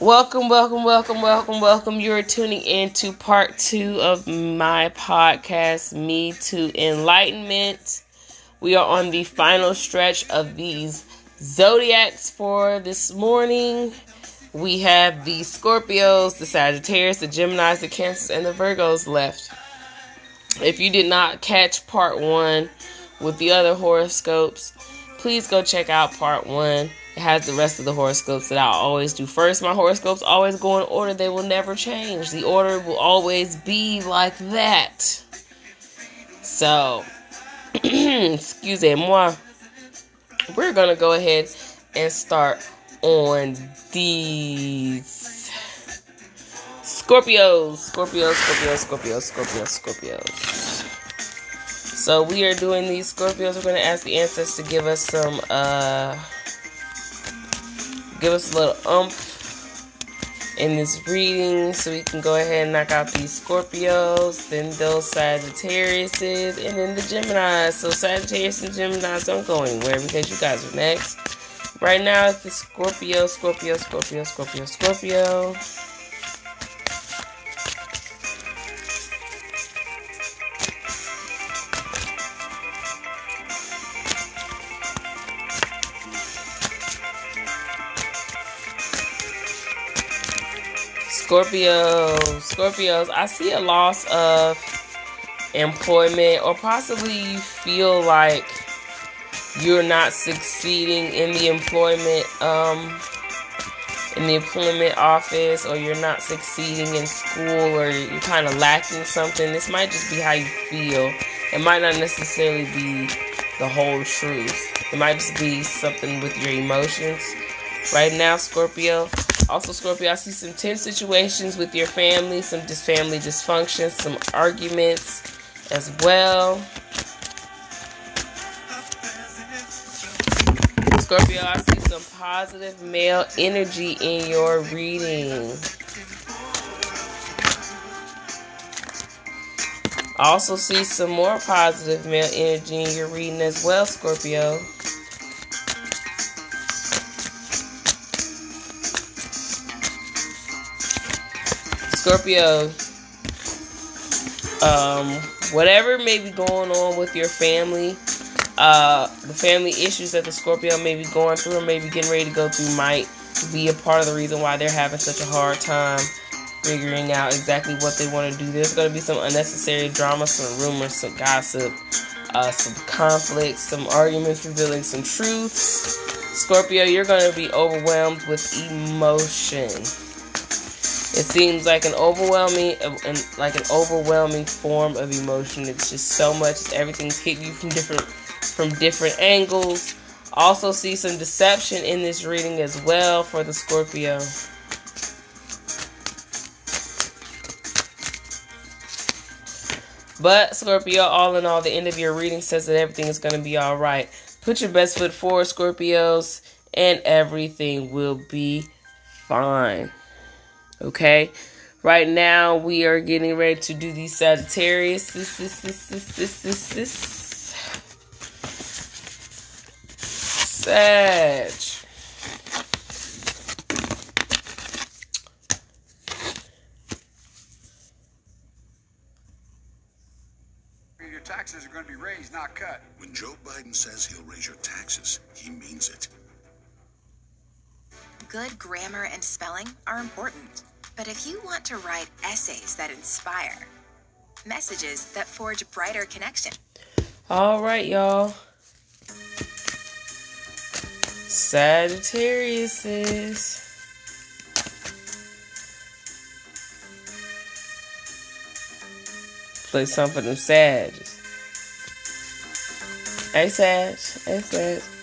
Welcome, welcome, welcome, welcome, welcome. You're tuning in to part two of my podcast, Me to Enlightenment. We are on the final stretch of these zodiacs for this morning. We have the Scorpios, the Sagittarius, the Geminis, the Cancers, and the Virgos left. If you did not catch part one with the other horoscopes, please go check out part one. Has the rest of the horoscopes that I always do first. My horoscopes always go in order, they will never change. The order will always be like that. So, excuse moi. We're going to go ahead and start on these Scorpios, Scorpios, Scorpios, Scorpios, Scorpios, Scorpios. So we are doing these Scorpios. We're going to ask the ancestors to give us some, uh, give us a little umph in this reading so we can go ahead and knock out these Scorpios, then those Sagittariuses, and then the Geminis. So Sagittarius and Geminis don't go anywhere because you guys are next. Right now it's the Scorpio, Scorpio, Scorpio, Scorpio, Scorpio. Scorpio, Scorpios, I see a loss of employment, or possibly you feel like you're not succeeding in the employment, um, in the employment office, or you're not succeeding in school, or you're kind of lacking something. This might just be how you feel. It might not necessarily be the whole truth. It might just be something with your emotions. Right now, Scorpio, also, Scorpio, I see some tense situations with your family, some dis- family dysfunction, some arguments as well. Scorpio, I see some positive male energy in your reading. Also see some more positive male energy in your reading as well, Scorpio. Scorpio, um, whatever may be going on with your family, uh, the family issues that the Scorpio may be going through or maybe getting ready to go through might be a part of the reason why they're having such a hard time figuring out exactly what they want to do. There's going to be some unnecessary drama, some rumors, some gossip, uh, some conflicts, some arguments revealing some truths. Scorpio, you're going to be overwhelmed with emotion. It seems like an overwhelming, like an overwhelming form of emotion. It's just so much. Everything's hitting you from different, from different angles. Also see some deception in this reading as well for the Scorpio. But Scorpio, all in all, the end of your reading says that everything is going to be all right. Put your best foot forward, Scorpios, and everything will be fine. Okay. Right now we are getting ready to do the Sagittarius. This, this, this, this, this, this, this. Sag. Your taxes are going to be raised, not cut. When Joe Biden says he'll raise your taxes, he means it. Good grammar and spelling are important. But if you want to write essays that inspire, messages that forge brighter connection. All right, y'all. Sagittarius is. Play some for them Sages. Hey, Sag. Hey, Sag.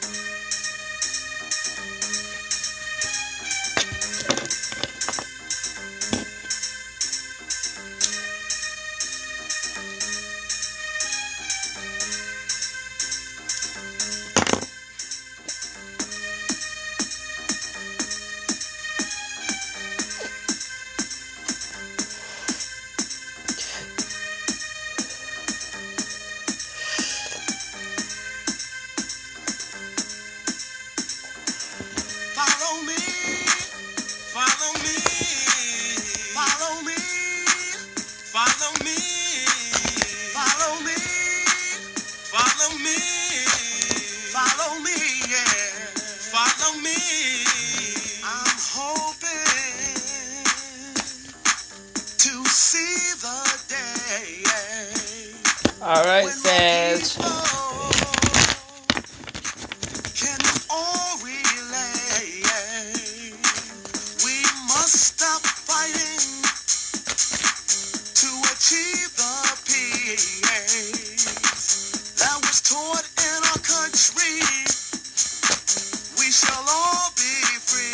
All be free.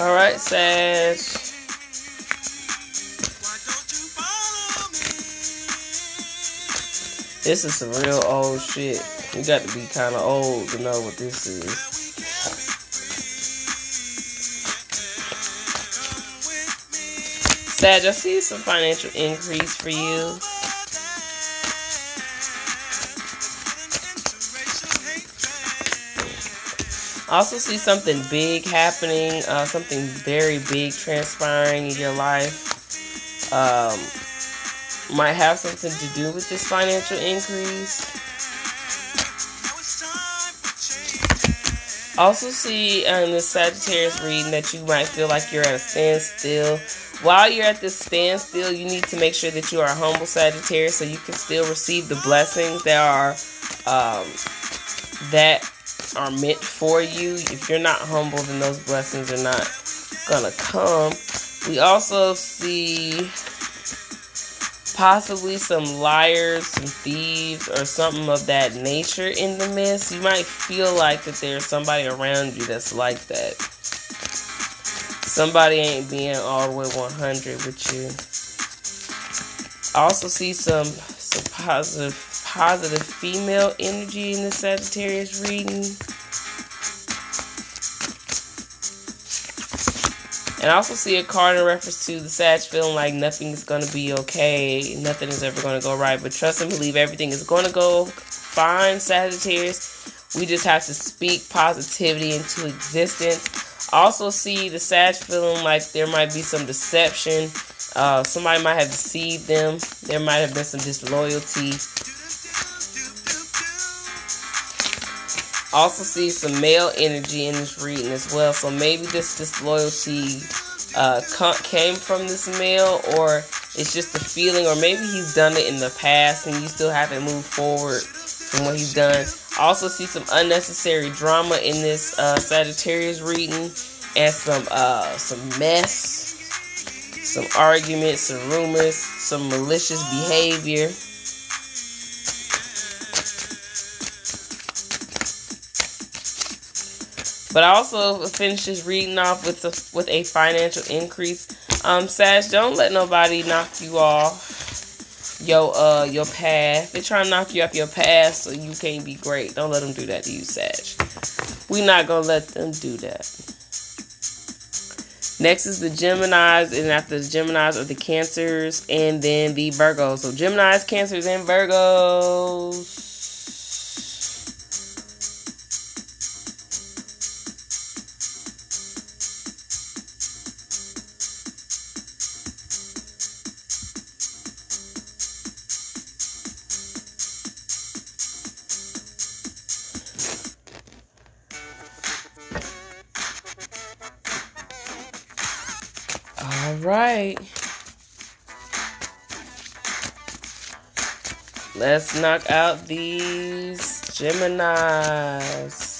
All right, Sag. Why don't you follow me? This is some real old shit. You got to be kind of old to know what this is. Sag, I see some financial increase for you. Also see something big happening, uh, something very big transpiring in your life. Um, might have something to do with this financial increase. Also, see in the Sagittarius reading that you might feel like you're at a standstill. While you're at this standstill, you need to make sure that you are a humble Sagittarius so you can still receive the blessings that are um, that are meant for you. If you're not humble, then those blessings are not gonna come. We also see possibly some liars, some thieves, or something of that nature in the midst. You might feel like that there's somebody around you that's like that. Somebody ain't being all the way 100 with you. I also see some some positive positive female energy in the Sagittarius reading. And I also see a card in reference to the Sag feeling like nothing is going to be okay, nothing is ever going to go right. But trust and believe everything is going to go fine, Sagittarius. We just have to speak positivity into existence. Also see the Sag feeling like there might be some deception. Uh, somebody might have deceived them. There might have been some disloyalty. also see some male energy in this reading as well. So maybe this disloyalty uh, came from this male, or it's just a feeling, or maybe he's done it in the past and you still haven't moved forward from what he's done. Also see some unnecessary drama in this uh, Sagittarius reading, and some uh, some mess, some arguments, some rumors, some malicious behavior. But I also finish this reading off with a, with a financial increase. Um, Sag, don't let nobody knock you off your uh your path. They try to knock you off your path so you can't be great. Don't let them do that to you, Sag. we not gonna let them do that. Next is the Geminis, and after the Geminis are the Cancers, and then the Virgos. So Geminis, Cancers, and Virgos. Right. Let's knock out these Geminis.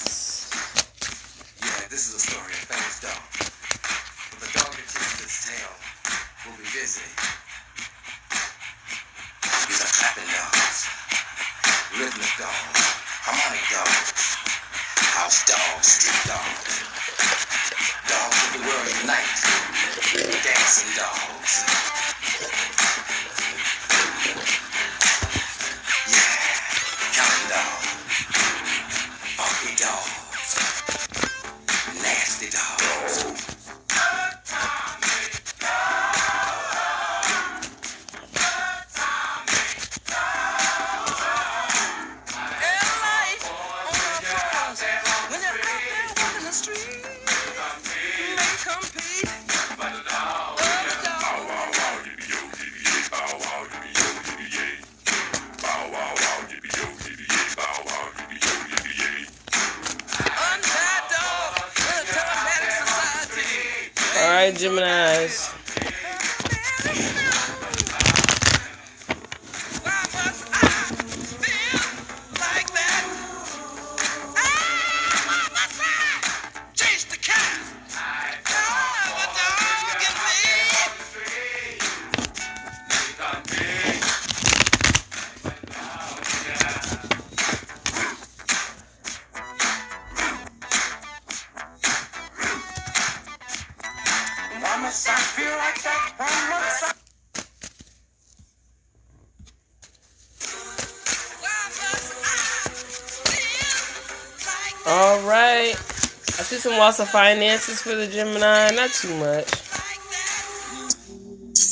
Some loss of finances for the Gemini. Not too much.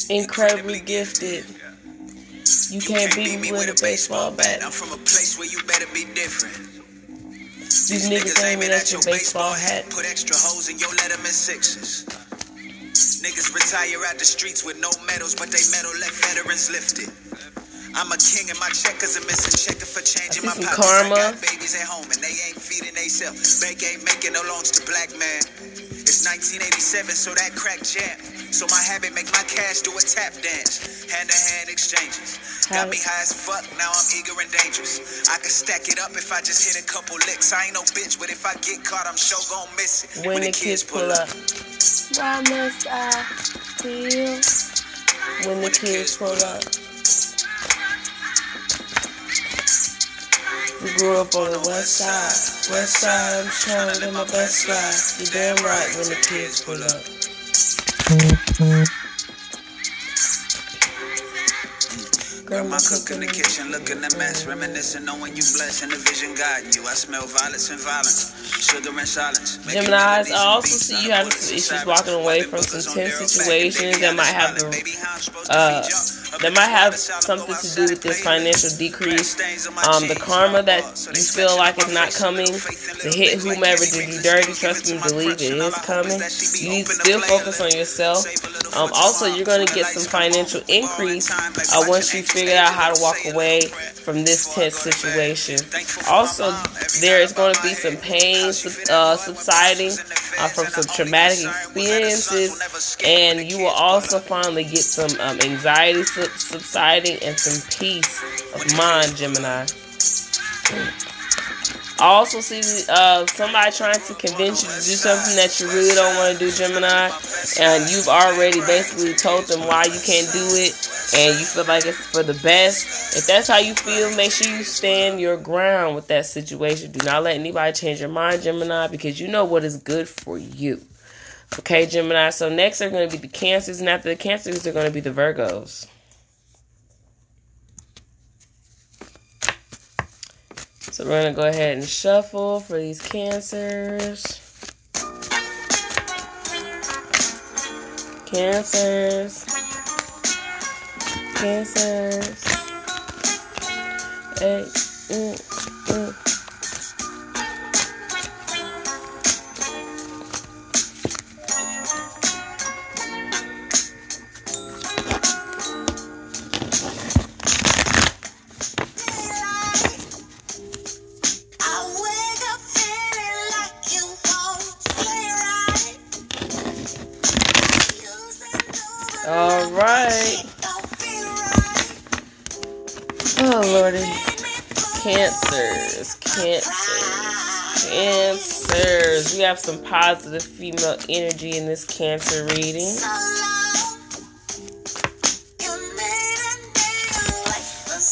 Incredibly gifted. You can't beat me with a baseball bat. I'm from a place where you better be different. These niggas aiming at your baseball hat. Put extra holes in your Letterman sixes. Niggas retire out the streets with no medals, but they medal let veterans lifted. I'm a king and my checkers are missing. Checker for changing my see some pockets. I karma. got babies at home and they ain't feeding theyself. Bank ain't making no loans to black man. It's 1987, so that crack jam. So my habit make my cash do a tap dance. Hand to hand exchanges. Got me high as fuck, now I'm eager and dangerous. I can stack it up if I just hit a couple licks. I ain't no bitch, but if I get caught, I'm sure gon' miss it. When the kids pull up. Why must I feel when the kids pull up? We grew up on the west side. West side, I'm trying to live my best life. You damn right when the kids pull up. Grandma cook in the kitchen, looking a mess, reminiscing on when you blessed and the vision guiding you. I smell violence and violence, sugar and silence. Geminis, I also see you having some issues walking away from some tense situations that might have smiling. to- Baby, how I'm supposed to uh, feed y'all? Up that might have something to do with this financial decrease. Um, the karma that you feel like is not coming to hit whomever did you dirty. Trust me, believe it is coming. You need to still focus on yourself. Um, also, you're going to get some financial increase uh, once you figure out how to walk away from this tense situation. Also, there is going to be some pain, uh, subsiding uh, from some traumatic experiences, and you will also finally get some um, anxiety subsiding and some peace of mind, Gemini. I also see uh, somebody trying to convince you to do something that you really don't want to do, Gemini, and you've already basically told them why you can't do it, and you feel like it's for the best. If that's how you feel, make sure you stand your ground with that situation. Do not let anybody change your mind, Gemini, because you know what is good for you. Okay, Gemini. So next are going to be the Cancers, and after the Cancers, they're going to be the Virgos. So we're gonna go ahead and shuffle for these cancers. Cancers. Cancers. Hey. Mm, mm. Lordy. Cancers. Cancers. Cancers. We have some positive female energy in this cancer reading.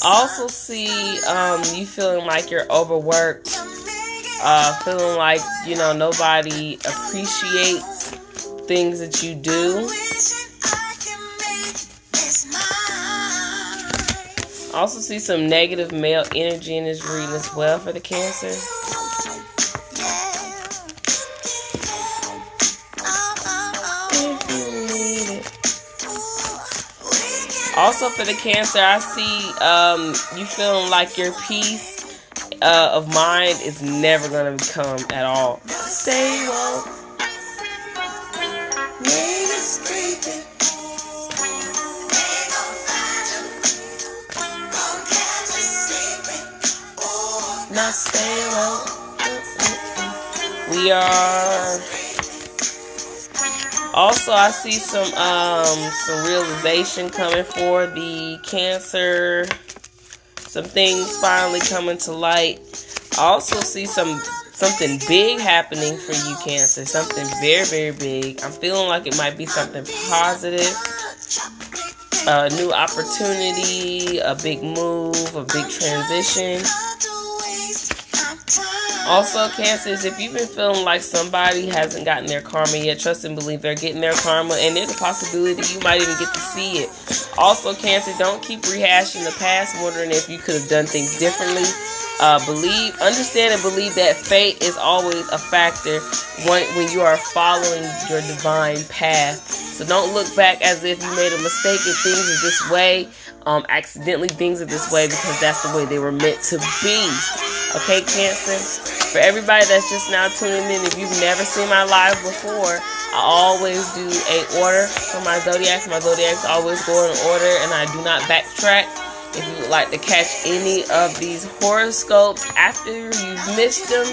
Also see um you feeling like you're overworked. Uh feeling like, you know, nobody appreciates things that you do. Also see some negative male energy in this reading as well for the cancer. Also for the cancer, I see um, you feeling like your peace uh, of mind is never gonna come at all. Stay woke. We are. Also, I see some um some realization coming for the cancer. Some things finally coming to light. I also see some something big happening for you, Cancer. Something very very big. I'm feeling like it might be something positive. A new opportunity, a big move, a big transition. Also, Cancers, if you've been feeling like somebody hasn't gotten their karma yet, trust and believe they're getting their karma, and there's a possibility you might even get to see it. Also, Cancer, don't keep rehashing the past, wondering if you could have done things differently. Uh, believe, understand, and believe that fate is always a factor when, when you are following your divine path. So don't look back as if you made a mistake and things are this way. Um, accidentally, things are this way because that's the way they were meant to be. Okay, Cancer? For everybody that's just now tuning in, if you've never seen my live before, I always do a order for my zodiacs. My zodiacs always go in order, and I do not backtrack. If you would like to catch any of these horoscopes after you've missed them,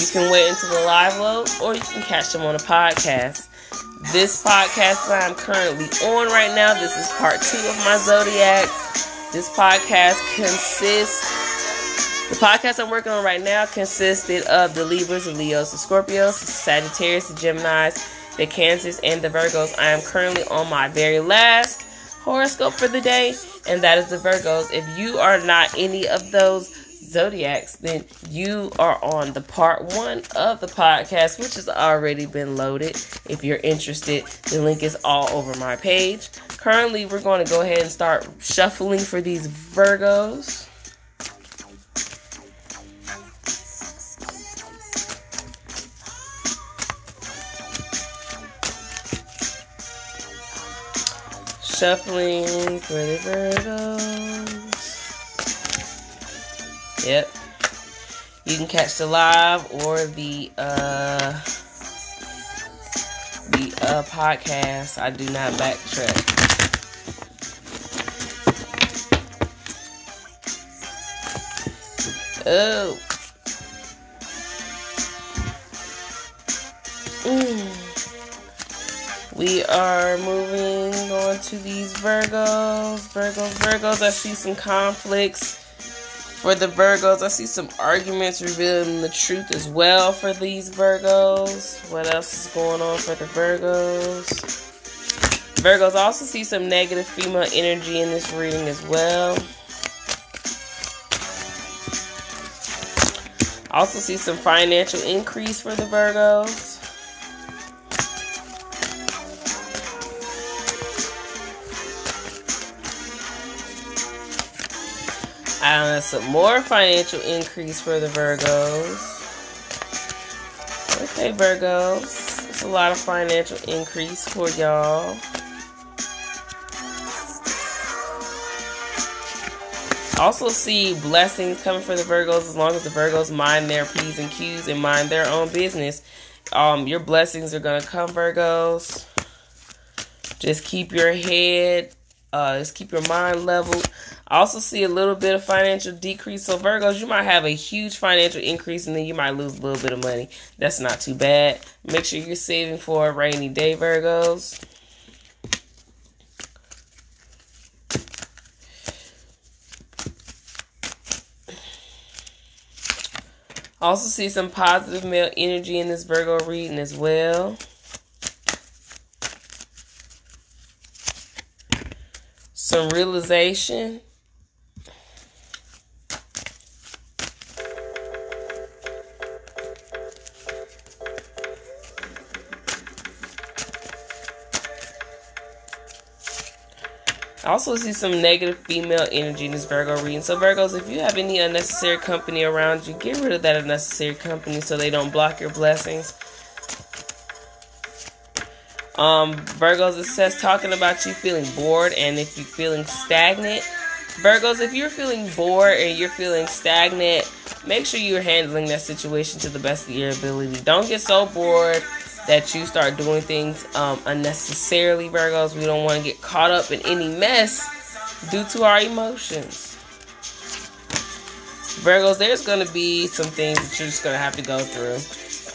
you can wait until the live load, or you can catch them on a podcast. This podcast that I'm currently on right now, this is part two of my zodiacs. This podcast consists the podcast I'm working on right now consisted of the Libras, the Leos, the Scorpios, the Sagittarius, the Geminis, the Cancers, and the Virgos. I am currently on my very last horoscope for the day, and that is the Virgos. If you are not any of those zodiacs, then you are on the part one of the podcast, which has already been loaded. If you're interested, the link is all over my page. Currently, we're going to go ahead and start shuffling for these Virgos. Shuffling for the Virgos. Yep. You can catch the live or the uh the uh podcast. I do not backtrack. Oh. We are moving on to these Virgos. Virgos, Virgos. I see some conflicts for the Virgos. I see some arguments revealing the truth as well for these Virgos. What else is going on for the Virgos? Virgos also see some negative female energy in this reading as well. Also see some financial increase for the Virgos. And some more financial increase for the Virgos. Okay, Virgos. It's a lot of financial increase for y'all. Also see blessings coming for the Virgos as long as the Virgos mind their P's and Q's and mind their own business. Um, your blessings are gonna come, Virgos. Just keep your head, uh, just keep your mind leveled. I also see a little bit of financial decrease. So Virgos, you might have a huge financial increase and then you might lose a little bit of money. That's not too bad. Make sure you're saving for a rainy day, Virgos. Also see some positive male energy in this Virgo reading as well. Some realization. I also see some negative female energy in this Virgo reading. So, Virgos, if you have any unnecessary company around you, get rid of that unnecessary company so they don't block your blessings. Um, Virgos, it says talking about you feeling bored and if you're feeling stagnant. Virgos, if you're feeling bored and you're feeling stagnant, make sure you're handling that situation to the best of your ability. Don't get so bored that you start doing things um, unnecessarily, Virgos. We don't want to get caught up in any mess due to our emotions. Virgos, there's going to be some things that you're just going to have to go through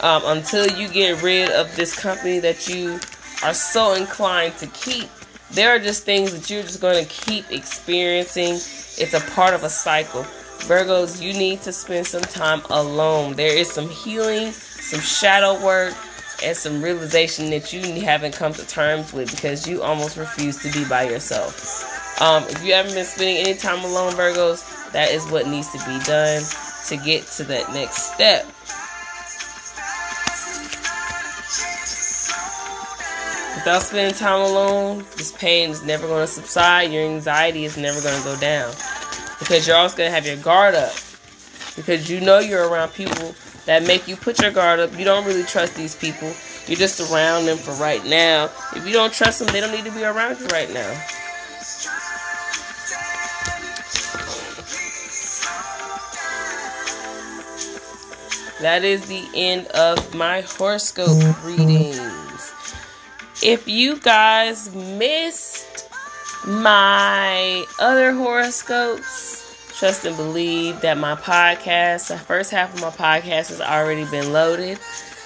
um, until you get rid of this company that you are so inclined to keep. There are just things that you're just going to keep experiencing. It's a part of a cycle. Virgos, you need to spend some time alone. There is some healing, some shadow work, and some realization that you haven't come to terms with because you almost refuse to be by yourself. Um, if you haven't been spending any time alone, Virgos, that is what needs to be done to get to that next step. Without spending time alone, this pain is never going to subside. Your anxiety is never going to go down because you're always going to have your guard up because you know you're around people that make you put your guard up. You don't really trust these people. You're just around them for right now. If you don't trust them, they don't need to be around you right now. That is the end of my horoscope readings. If you guys missed my other horoscopes, trust and believe that my podcast, the first half of my podcast has already been loaded.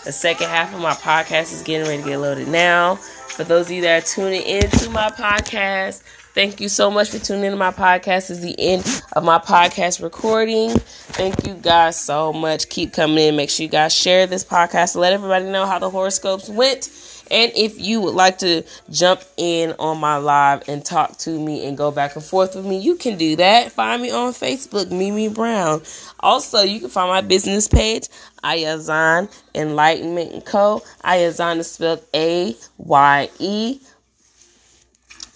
The second half of my podcast is getting ready to get loaded now. For those of you that are tuning into my podcast, Thank you so much for tuning in to my podcast. Is the end of my podcast recording. Thank you guys so much. Keep coming in. Make sure you guys share this podcast. Let everybody know how the horoscopes went. And if you would like to jump in on my live and talk to me and go back and forth with me, you can do that. Find me on Facebook, Mimi Brown. Also, you can find my business page, Aye'zan Enlightenment and Co. Aye'zan is spelled A Y E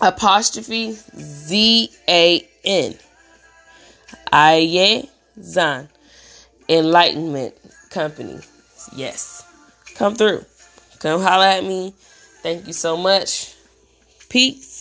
apostrophe Z A N. Aye'zan Enlightenment Company. Yes. Come through. Come holler at me. Thank you so much. Peace.